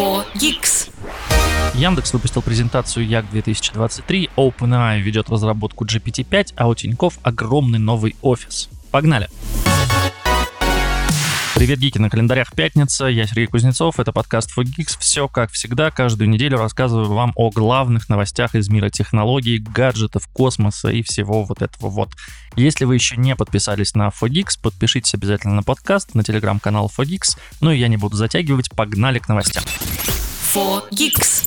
Geeks. Яндекс выпустил презентацию Як 2023, OpenAI ведет разработку GPT-5, а у Тиньков огромный новый офис. Погнали! Привет, гики, на календарях пятница, я Сергей Кузнецов, это подкаст Geeks. Все, как всегда, каждую неделю рассказываю вам о главных новостях из мира технологий, гаджетов, космоса и всего вот этого вот. Если вы еще не подписались на Geeks, подпишитесь обязательно на подкаст, на телеграм-канал Geeks. Ну и я не буду затягивать, погнали к новостям. Geeks.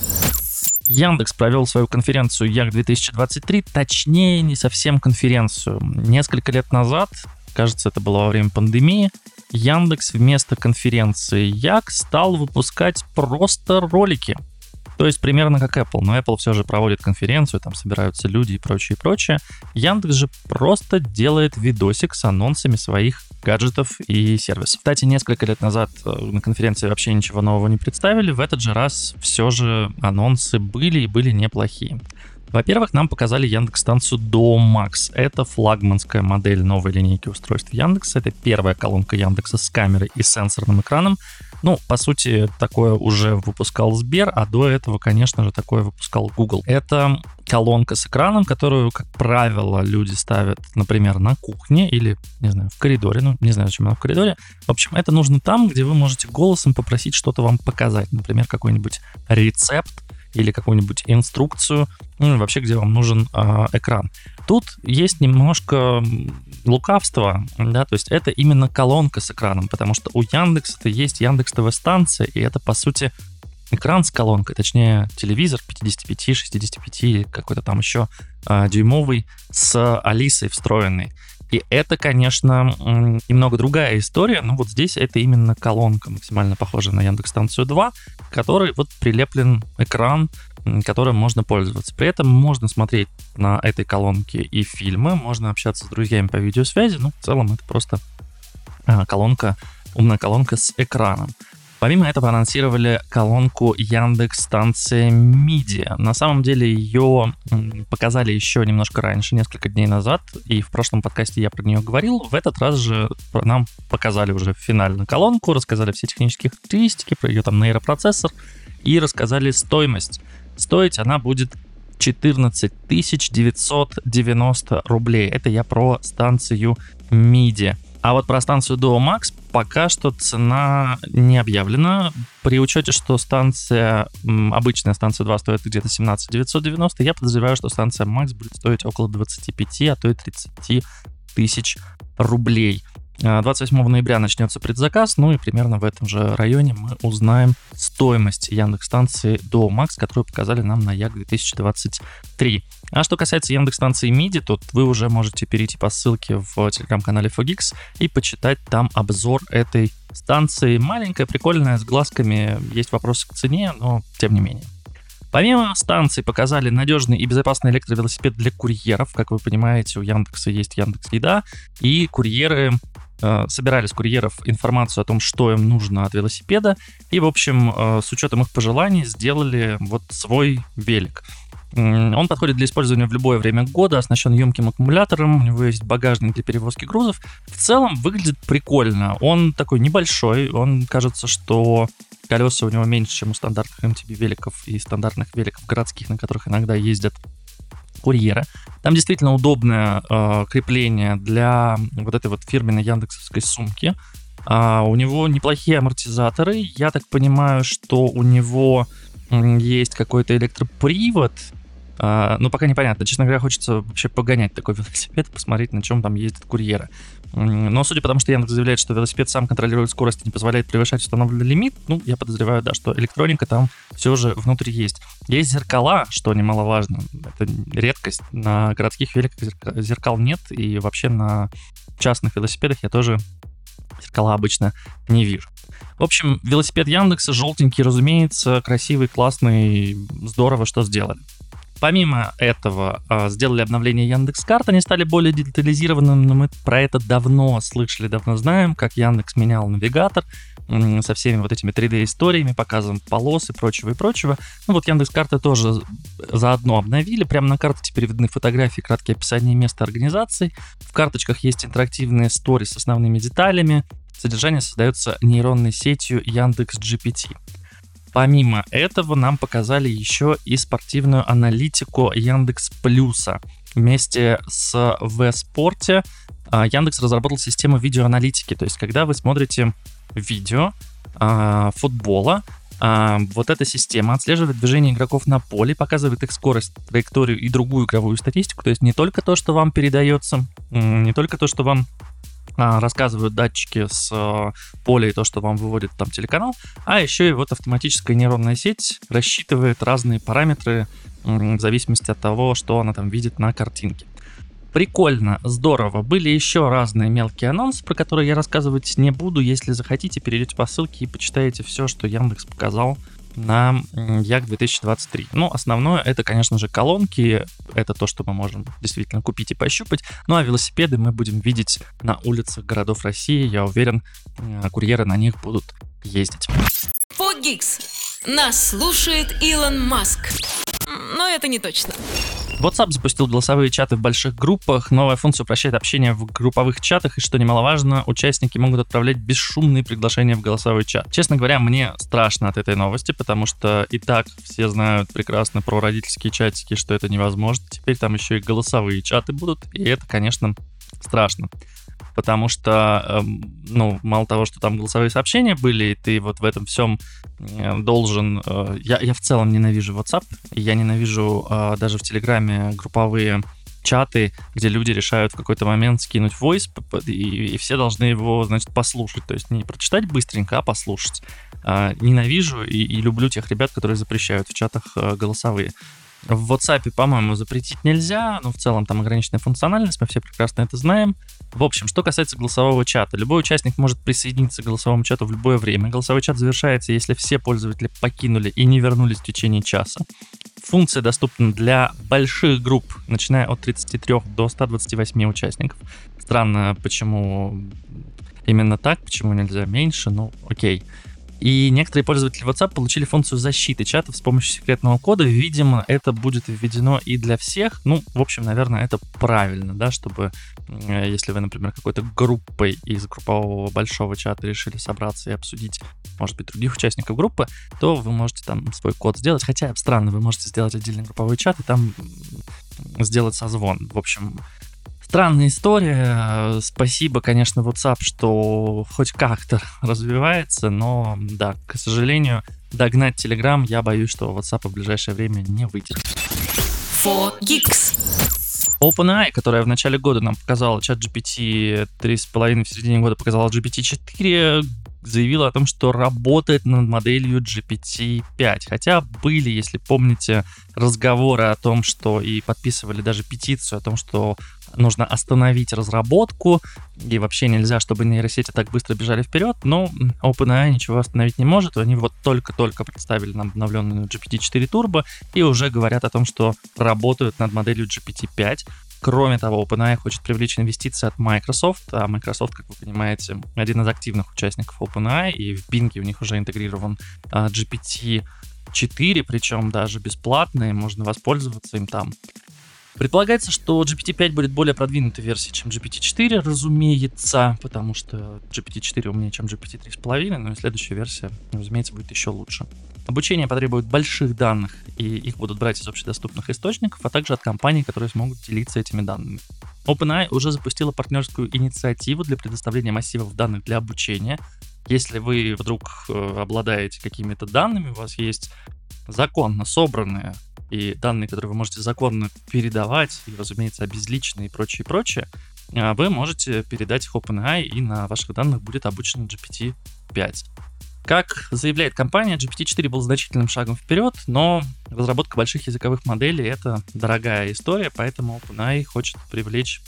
Яндекс провел свою конференцию Як 2023, точнее не совсем конференцию. Несколько лет назад, кажется, это было во время пандемии, Яндекс вместо конференции Як стал выпускать просто ролики. То есть примерно как Apple, но Apple все же проводит конференцию, там собираются люди и прочее, и прочее. Яндекс же просто делает видосик с анонсами своих гаджетов и сервисов. Кстати, несколько лет назад э, на конференции вообще ничего нового не представили, в этот же раз все же анонсы были и были неплохие. Во-первых, нам показали Яндекс-станцию Max. Это флагманская модель новой линейки устройств Яндекса. Это первая колонка Яндекса с камерой и сенсорным экраном. Ну, по сути, такое уже выпускал Сбер, а до этого, конечно же, такое выпускал Google. Это колонка с экраном, которую, как правило, люди ставят, например, на кухне или, не знаю, в коридоре. Ну, не знаю, зачем она в коридоре. В общем, это нужно там, где вы можете голосом попросить что-то вам показать. Например, какой-нибудь рецепт или какую-нибудь инструкцию, ну вообще, где вам нужен э, экран. Тут есть немножко лукавства, да, то есть это именно колонка с экраном, потому что у Яндекса это есть Яндекс ТВ станция, и это по сути экран с колонкой, точнее телевизор 55, 65, какой-то там еще э, дюймовый с Алисой встроенный. И это, конечно, немного другая история, но вот здесь это именно колонка, максимально похожая на Яндекс станцию 2, который вот прилеплен экран, которым можно пользоваться. При этом можно смотреть на этой колонке и фильмы, можно общаться с друзьями по видеосвязи, ну, в целом это просто а, колонка, умная колонка с экраном. Помимо этого анонсировали колонку Яндекс станция MIDI. На самом деле ее показали еще немножко раньше, несколько дней назад, и в прошлом подкасте я про нее говорил. В этот раз же нам показали уже финальную колонку, рассказали все технические характеристики, про ее там нейропроцессор, и рассказали стоимость. Стоить она будет 14 990 рублей. Это я про станцию MIDI. А вот про станцию Duo Max пока что цена не объявлена. При учете, что станция, обычная станция 2 стоит где-то 17 990, я подозреваю, что станция Max будет стоить около 25, а то и 30 тысяч рублей. 28 а, ноября начнется предзаказ, ну и примерно в этом же районе мы узнаем стоимость Яндекс станции до Max, которую показали нам на Як 2023. А что касается Яндекс станции MIDI, то вы уже можете перейти по ссылке в телеграм-канале Fogix и почитать там обзор этой станции. Маленькая, прикольная, с глазками. Есть вопросы к цене, но тем не менее. Помимо станции показали надежный и безопасный электровелосипед для курьеров. Как вы понимаете, у Яндекса есть Яндекс Еда, и курьеры Э, собирали с курьеров информацию о том, что им нужно от велосипеда, и, в общем, э, с учетом их пожеланий сделали вот свой велик. Он подходит для использования в любое время года, оснащен емким аккумулятором, у него есть багажник для перевозки грузов. В целом выглядит прикольно. Он такой небольшой, он кажется, что колеса у него меньше, чем у стандартных MTB великов и стандартных великов городских, на которых иногда ездят курьера. Там действительно удобное э, крепление для вот этой вот фирменной яндексовской сумки. А, у него неплохие амортизаторы. Я так понимаю, что у него есть какой-то электропривод, а, ну, пока непонятно. Честно говоря, хочется вообще погонять такой велосипед, посмотреть, на чем там ездят курьеры. Но судя по тому, что Яндекс заявляет, что велосипед сам контролирует скорость и не позволяет превышать установленный лимит, ну, я подозреваю, да, что электроника там все же внутри есть. Есть зеркала, что немаловажно. Это редкость. На городских великах зеркал нет, и вообще на частных велосипедах я тоже зеркала обычно не вижу. В общем, велосипед Яндекса желтенький, разумеется, красивый, классный, здорово, что сделали. Помимо этого, а, сделали обновление Яндекс Карт, они стали более детализированными, но мы про это давно слышали, давно знаем, как Яндекс менял навигатор со всеми вот этими 3D-историями, показом полос и прочего и прочего. Ну вот Яндекс Карты тоже заодно обновили. Прямо на карте теперь видны фотографии, краткие описания места организации. В карточках есть интерактивные стори с основными деталями. Содержание создается нейронной сетью Яндекс GPT. Помимо этого нам показали еще и спортивную аналитику Яндекс Плюса. Вместе с В-спорте а, Яндекс разработал систему видеоаналитики. То есть, когда вы смотрите видео а, футбола, а, вот эта система отслеживает движение игроков на поле, показывает их скорость, траекторию и другую игровую статистику. То есть не только то, что вам передается, не только то, что вам рассказывают датчики с а, поля и то, что вам выводит там телеканал, а еще и вот автоматическая нейронная сеть рассчитывает разные параметры в зависимости от того, что она там видит на картинке. Прикольно, здорово. Были еще разные мелкие анонсы, про которые я рассказывать не буду. Если захотите, перейдете по ссылке и почитаете все, что Яндекс показал на Як 2023. Ну, основное это, конечно же, колонки. Это то, что мы можем действительно купить и пощупать. Ну, а велосипеды мы будем видеть на улицах городов России. Я уверен, э, курьеры на них будут ездить. Фогикс. Нас слушает Илон Маск. Но это не точно. WhatsApp запустил голосовые чаты в больших группах. Новая функция упрощает общение в групповых чатах, и что немаловажно, участники могут отправлять бесшумные приглашения в голосовой чат. Честно говоря, мне страшно от этой новости, потому что и так все знают прекрасно про родительские чатики, что это невозможно. Теперь там еще и голосовые чаты будут, и это, конечно, страшно потому что, эм, ну, мало того, что там голосовые сообщения были, и ты вот в этом всем э, должен... Э, я, я в целом ненавижу WhatsApp, я ненавижу э, даже в Телеграме групповые чаты, где люди решают в какой-то момент скинуть voice, и, и все должны его, значит, послушать. То есть не прочитать быстренько, а послушать. Ненавижу и, и люблю тех ребят, которые запрещают в чатах голосовые. В WhatsApp, по-моему, запретить нельзя, но в целом там ограниченная функциональность, мы все прекрасно это знаем. В общем, что касается голосового чата, любой участник может присоединиться к голосовому чату в любое время. Голосовой чат завершается, если все пользователи покинули и не вернулись в течение часа. Функция доступна для больших групп, начиная от 33 до 128 участников. Странно, почему именно так, почему нельзя меньше, ну окей. И некоторые пользователи WhatsApp получили функцию защиты чатов с помощью секретного кода. Видимо, это будет введено и для всех. Ну, в общем, наверное, это правильно, да, чтобы если вы, например, какой-то группой из группового большого чата решили собраться и обсудить, может быть, других участников группы, то вы можете там свой код сделать. Хотя странно, вы можете сделать отдельный групповой чат и там сделать созвон. В общем, Странная история. Спасибо, конечно, WhatsApp, что хоть как-то развивается, но да, к сожалению, догнать Telegram я боюсь, что WhatsApp в ближайшее время не выйдет. 4Geeks. OpenAI, которая в начале года нам показала чат GPT 3,5, в середине года показала GPT-4, заявила о том, что работает над моделью GPT-5. Хотя были, если помните, разговоры о том, что и подписывали даже петицию о том, что нужно остановить разработку, и вообще нельзя, чтобы нейросети так быстро бежали вперед, но OpenAI ничего остановить не может, они вот только-только представили нам обновленную GPT-4 Turbo и уже говорят о том, что работают над моделью GPT-5, Кроме того, OpenAI хочет привлечь инвестиции от Microsoft, а Microsoft, как вы понимаете, один из активных участников OpenAI, и в Bing у них уже интегрирован а, GPT-4, причем даже бесплатный, можно воспользоваться им там. Предполагается, что GPT-5 будет более продвинутой версией, чем GPT-4, разумеется, потому что GPT-4 умнее, чем GPT-3,5, но и следующая версия, разумеется, будет еще лучше. Обучение потребует больших данных, и их будут брать из общедоступных источников, а также от компаний, которые смогут делиться этими данными. OpenAI уже запустила партнерскую инициативу для предоставления массивов данных для обучения. Если вы вдруг э, обладаете какими-то данными, у вас есть законно собранные и данные, которые вы можете законно передавать, и, разумеется, обезличенные и прочее, прочее, а, вы можете передать их OpenAI, и на ваших данных будет обучен GPT-5. Как заявляет компания, GPT-4 был значительным шагом вперед, но разработка больших языковых моделей — это дорогая история, поэтому OpenAI хочет привлечь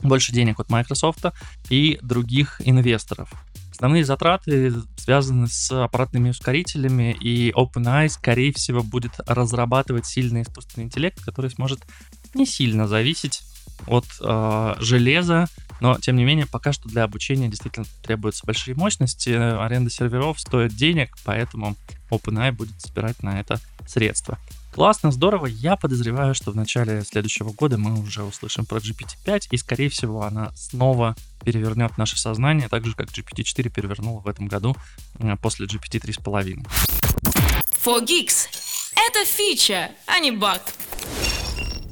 больше денег от Microsoft и других инвесторов. Основные затраты связаны с аппаратными ускорителями, и OpenAI, скорее всего, будет разрабатывать сильный искусственный интеллект, который сможет не сильно зависеть от э, железа, но, тем не менее, пока что для обучения действительно требуются большие мощности, аренда серверов стоит денег, поэтому OpenAI будет собирать на это средства. Классно, здорово. Я подозреваю, что в начале следующего года мы уже услышим про GPT-5, и, скорее всего, она снова перевернет наше сознание, так же, как GPT-4 перевернула в этом году э, после GPT 3.5. For Geeks. Это фича, а не баг.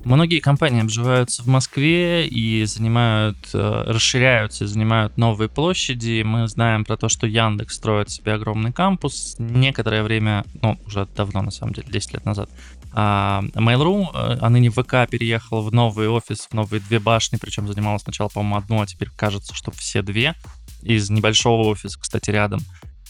Многие компании обживаются в Москве и занимают, э, расширяются занимают новые площади. Мы знаем про то, что Яндекс строит себе огромный кампус. Некоторое время, ну, уже давно, на самом деле, 10 лет назад, а Mail.ru, э, а ныне ВК, переехал в новый офис, в новые две башни, причем занималась сначала, по-моему, одну, а теперь кажется, что все две из небольшого офиса, кстати, рядом.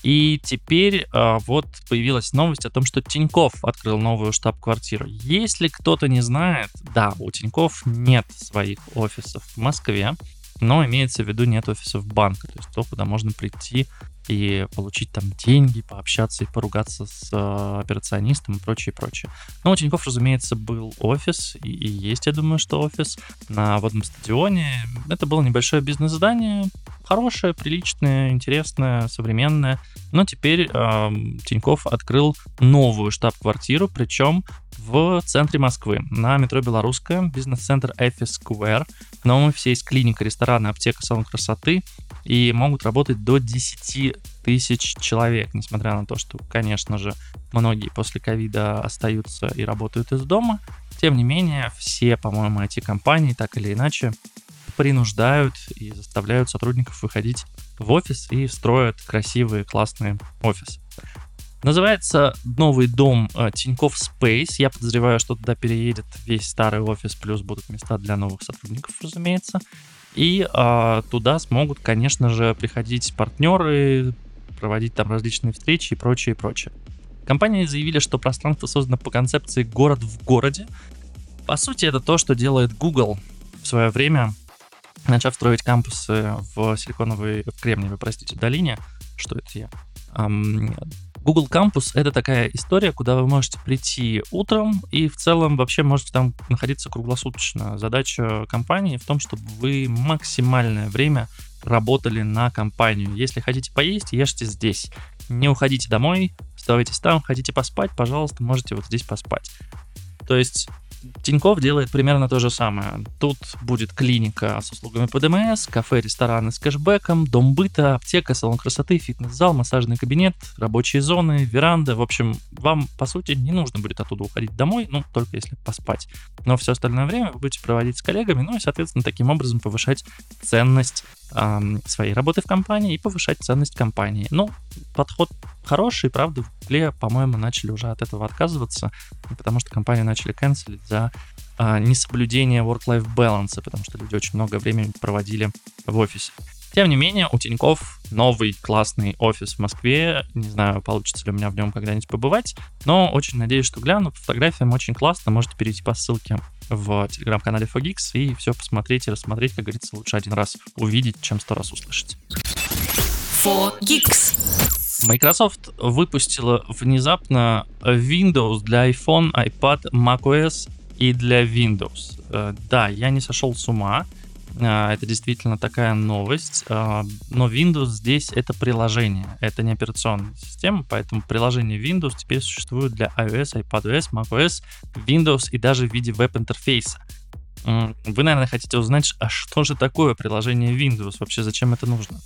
И теперь э, вот появилась новость о том, что Тиньков открыл новую штаб-квартиру. Если кто-то не знает, да, у Тиньков нет своих офисов в Москве, но имеется в виду нет офисов банка, то есть то, куда можно прийти и получить там деньги, пообщаться и поругаться с э, операционистом и прочее, прочее. Но у Тинькофф, разумеется, был офис, и, и есть, я думаю, что офис на водном стадионе. Это было небольшое бизнес-здание, хорошее, приличное, интересное, современное. Но теперь э, Тиньков открыл новую штаб-квартиру, причем в центре Москвы, на метро Белорусская, бизнес-центр Эфи Square. В новом офисе есть клиника, рестораны, аптека, салон красоты, и могут работать до 10 тысяч человек, несмотря на то, что, конечно же, многие после ковида остаются и работают из дома. Тем не менее, все, по-моему, эти компании так или иначе принуждают и заставляют сотрудников выходить в офис и строят красивые, классные офисы. Называется новый дом э, Тинькофф Space. Я подозреваю, что туда переедет весь старый офис, плюс будут места для новых сотрудников, разумеется. И э, туда смогут, конечно же, приходить партнеры, проводить там различные встречи и прочее, и прочее. Компании заявили, что пространство создано по концепции «город в городе». По сути, это то, что делает Google в свое время, начав строить кампусы в Силиконовой, в Кремниевой, простите, долине. Что это я? Google Campus — это такая история, куда вы можете прийти утром и в целом вообще можете там находиться круглосуточно. Задача компании в том, чтобы вы максимальное время работали на компанию. Если хотите поесть, ешьте здесь. Не уходите домой, оставайтесь там, хотите поспать, пожалуйста, можете вот здесь поспать. То есть Тиньков делает примерно то же самое. Тут будет клиника с услугами ПДМС, кафе, рестораны с кэшбэком, дом быта, аптека, салон красоты, фитнес-зал, массажный кабинет, рабочие зоны, веранда. В общем, вам, по сути, не нужно будет оттуда уходить домой, ну, только если поспать. Но все остальное время вы будете проводить с коллегами, ну и, соответственно, таким образом повышать ценность своей работы в компании и повышать ценность компании. Ну, подход хороший, правда, в Гугле, по-моему, начали уже от этого отказываться, потому что компанию начали канцелить за э, несоблюдение work-life balance, потому что люди очень много времени проводили в офисе. Тем не менее, у Тиньков новый классный офис в Москве. Не знаю, получится ли у меня в нем когда-нибудь побывать, но очень надеюсь, что гляну. По фотографиям очень классно. Можете перейти по ссылке в телеграм-канале Fogix и все посмотреть и рассмотреть. Как говорится, лучше один раз увидеть, чем сто раз услышать. Fogix. Microsoft выпустила внезапно Windows для iPhone, iPad, macOS и для Windows. Э, да, я не сошел с ума. А, это действительно такая новость. А, но Windows здесь это приложение, это не операционная система, поэтому приложение Windows теперь существует для iOS, iPadOS, macOS, Windows и даже в виде веб-интерфейса. Вы, наверное, хотите узнать, а что же такое приложение Windows? Вообще, зачем это нужно?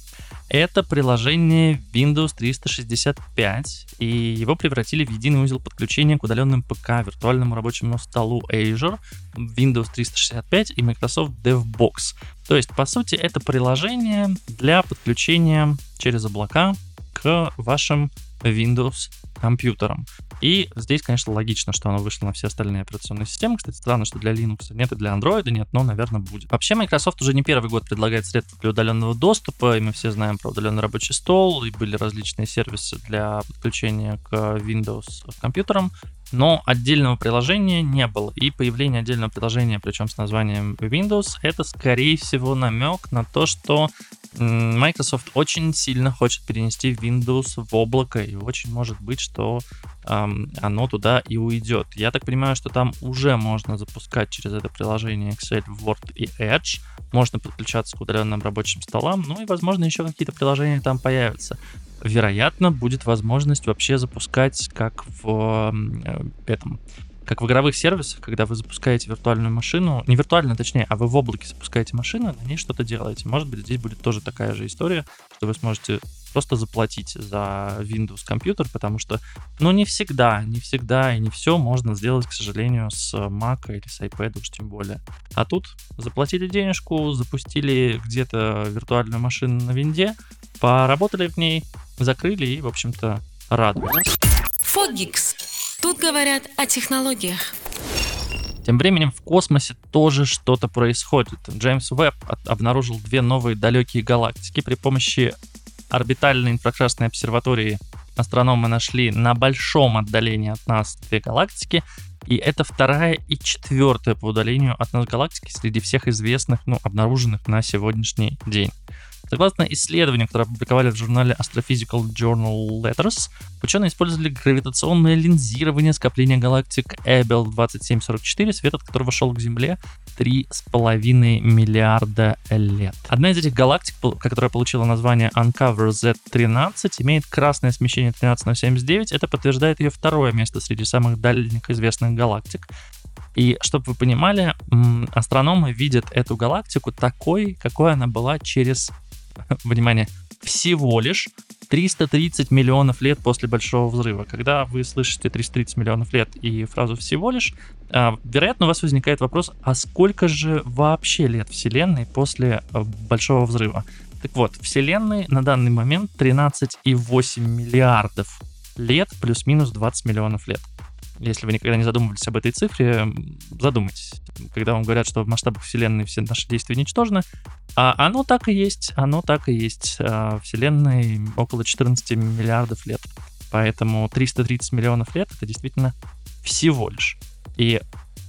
Это приложение Windows 365, и его превратили в единый узел подключения к удаленным ПК, виртуальному рабочему столу Azure, Windows 365 и Microsoft DevBox. То есть, по сути, это приложение для подключения через облака к вашим Windows компьютерам. И здесь, конечно, логично, что оно вышло на все остальные операционные системы. Кстати, странно, что для Linux нет и для Android нет, но, наверное, будет. Вообще, Microsoft уже не первый год предлагает средства для удаленного доступа, и мы все знаем про удаленный рабочий стол, и были различные сервисы для подключения к Windows компьютерам, но отдельного приложения не было. И появление отдельного приложения, причем с названием Windows, это, скорее всего, намек на то, что Microsoft очень сильно хочет перенести Windows в облако, и очень может быть, что эм, оно туда и уйдет. Я так понимаю, что там уже можно запускать через это приложение Excel, Word и Edge, можно подключаться к удаленным рабочим столам, ну и, возможно, еще какие-то приложения там появятся. Вероятно, будет возможность вообще запускать как в э, этом как в игровых сервисах, когда вы запускаете виртуальную машину, не виртуальную, точнее, а вы в облаке запускаете машину, на ней что-то делаете. Может быть, здесь будет тоже такая же история, что вы сможете просто заплатить за Windows компьютер, потому что, ну, не всегда, не всегда и не все можно сделать, к сожалению, с Mac или с iPad уж тем более. А тут заплатили денежку, запустили где-то виртуальную машину на винде, поработали в ней, закрыли и, в общем-то, радуют. Фогикс. Тут говорят о технологиях. Тем временем в космосе тоже что-то происходит. Джеймс Уэбб обнаружил две новые далекие галактики при помощи орбитальной инфракрасной обсерватории. Астрономы нашли на большом отдалении от нас две галактики, и это вторая и четвертая по удалению от нас галактики среди всех известных, ну, обнаруженных на сегодняшний день. Согласно исследованию, которое опубликовали в журнале Astrophysical Journal Letters, ученые использовали гравитационное линзирование скопления галактик Эбел 2744, свет от которого шел к Земле 3,5 миллиарда лет. Одна из этих галактик, которая получила название Uncover Z13, имеет красное смещение 13 на 79. Это подтверждает ее второе место среди самых дальних известных галактик. И чтобы вы понимали, астрономы видят эту галактику такой, какой она была через внимание, всего лишь 330 миллионов лет после Большого Взрыва. Когда вы слышите 330 миллионов лет и фразу «всего лишь», а, вероятно, у вас возникает вопрос, а сколько же вообще лет Вселенной после а, Большого Взрыва? Так вот, Вселенной на данный момент 13,8 миллиардов лет плюс-минус 20 миллионов лет. Если вы никогда не задумывались об этой цифре, задумайтесь. Когда вам говорят, что в масштабах Вселенной все наши действия ничтожны, а оно так и есть, оно так и есть. А, Вселенной около 14 миллиардов лет. Поэтому 330 миллионов лет это действительно всего лишь. И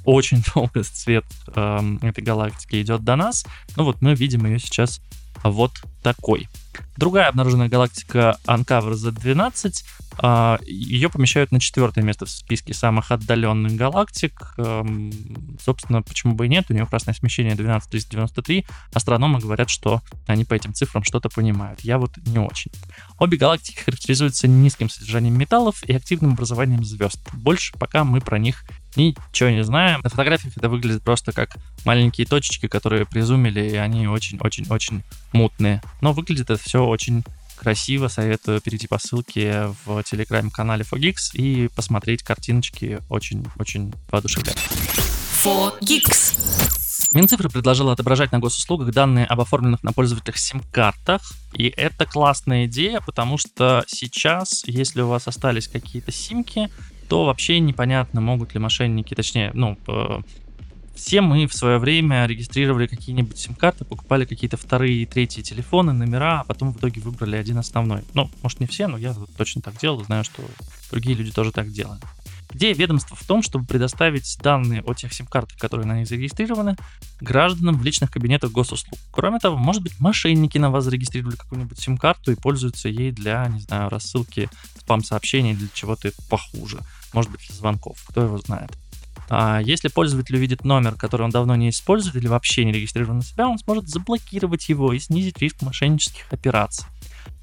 очень долго свет э, этой галактики идет до нас. Ну вот мы видим ее сейчас вот такой. Другая обнаруженная галактика Uncover Z12, а, ее помещают на четвертое место в списке самых отдаленных галактик. Эм, собственно, почему бы и нет, у нее красное смещение 12393. Астрономы говорят, что они по этим цифрам что-то понимают. Я вот не очень. Обе галактики характеризуются низким содержанием металлов и активным образованием звезд. Больше пока мы про них ничего не знаем. На фотографиях это выглядит просто как маленькие точечки, которые призумили, и они очень-очень-очень мутные. Но выглядит это все очень красиво. Советую перейти по ссылке в телеграм-канале Fogix и посмотреть картиночки. Очень-очень воодушевляют. Fogix. Минцифры предложила отображать на госуслугах данные об оформленных на пользователях сим-картах. И это классная идея, потому что сейчас, если у вас остались какие-то симки, то вообще непонятно, могут ли мошенники, точнее, ну, все мы в свое время регистрировали какие-нибудь сим-карты, покупали какие-то вторые и третьи телефоны, номера, а потом в итоге выбрали один основной. Ну, может не все, но я точно так делал, знаю, что другие люди тоже так делают. Идея ведомства в том, чтобы предоставить данные о тех сим-картах, которые на них зарегистрированы, гражданам в личных кабинетах госуслуг. Кроме того, может быть, мошенники на вас зарегистрировали какую-нибудь сим-карту и пользуются ей для, не знаю, рассылки спам-сообщений для чего-то похуже. Может быть, для звонков, кто его знает. А если пользователь увидит номер, который он давно не использует или вообще не регистрирован на себя, он сможет заблокировать его и снизить риск мошеннических операций.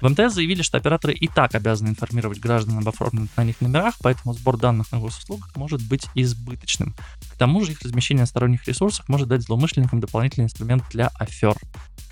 В МТС заявили, что операторы и так обязаны информировать граждан об оформленных на них номерах, поэтому сбор данных на госуслугах может быть избыточным. К тому же их размещение на сторонних ресурсах может дать злоумышленникам дополнительный инструмент для афер.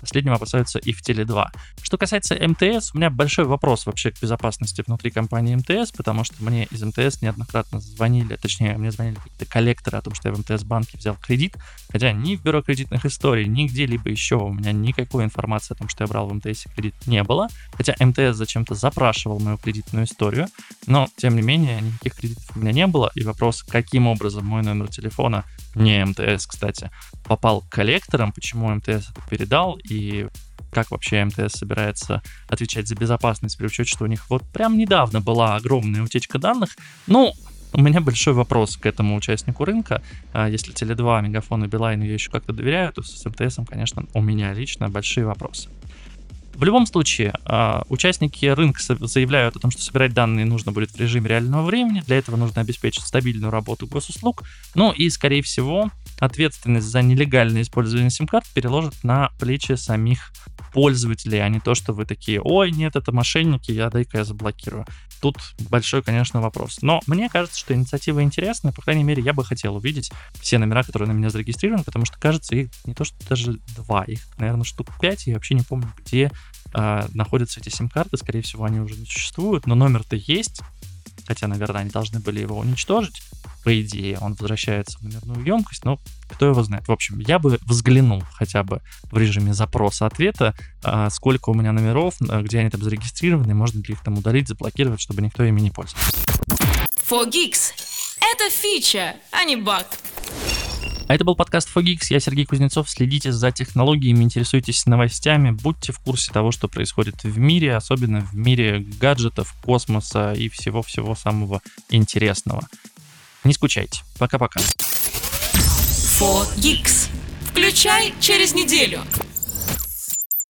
Последнего опасаются и в Теле2. Что касается МТС, у меня большой вопрос вообще к безопасности внутри компании МТС, потому что мне из МТС неоднократно звонили, точнее, мне звонили какие-то коллекторы о том, что я в МТС-банке взял кредит, хотя ни в бюро кредитных историй, ни где-либо еще у меня никакой информации о том, что я брал в МТС кредит не было, хотя МТС зачем-то запрашивал мою кредитную историю, но, тем не менее, никаких кредитов у меня не было, и вопрос, каким образом мой номер телефона, не МТС, кстати, попал к коллекторам, почему МТС это передал, как вообще МТС собирается отвечать за безопасность при учете, что у них вот прям недавно была огромная утечка данных. Ну, у меня большой вопрос к этому участнику рынка. А если Теле2, Мегафон и Билайн я еще как-то доверяю, то с МТС, конечно, у меня лично большие вопросы. В любом случае, а, участники рынка заявляют о том, что собирать данные нужно будет в режиме реального времени. Для этого нужно обеспечить стабильную работу госуслуг. Ну и, скорее всего, ответственность за нелегальное использование сим-карт переложат на плечи самих пользователей, а не то, что вы такие, ой, нет, это мошенники, я дай-ка я заблокирую. тут большой, конечно, вопрос. Но мне кажется, что инициатива интересная. По крайней мере, я бы хотел увидеть все номера, которые на меня зарегистрированы, потому что, кажется, их не то, что даже два, их, наверное, штук пять. Я вообще не помню, где э, находятся эти сим-карты. Скорее всего, они уже не существуют, но номер-то есть. Хотя, наверное, они должны были его уничтожить. По идее, он возвращается в номерную емкость, но кто его знает. В общем, я бы взглянул хотя бы в режиме запроса-ответа, э, сколько у меня номеров, э, где они там зарегистрированы, можно ли их там удалить, заблокировать, чтобы никто ими не пользовался. 4Geeks. Это фича, а не баг. А это был подкаст Fogix. Я Сергей Кузнецов. Следите за технологиями, интересуйтесь новостями, будьте в курсе того, что происходит в мире, особенно в мире гаджетов, космоса и всего-всего самого интересного. Не скучайте. Пока-пока. 4Geeks. Включай через неделю.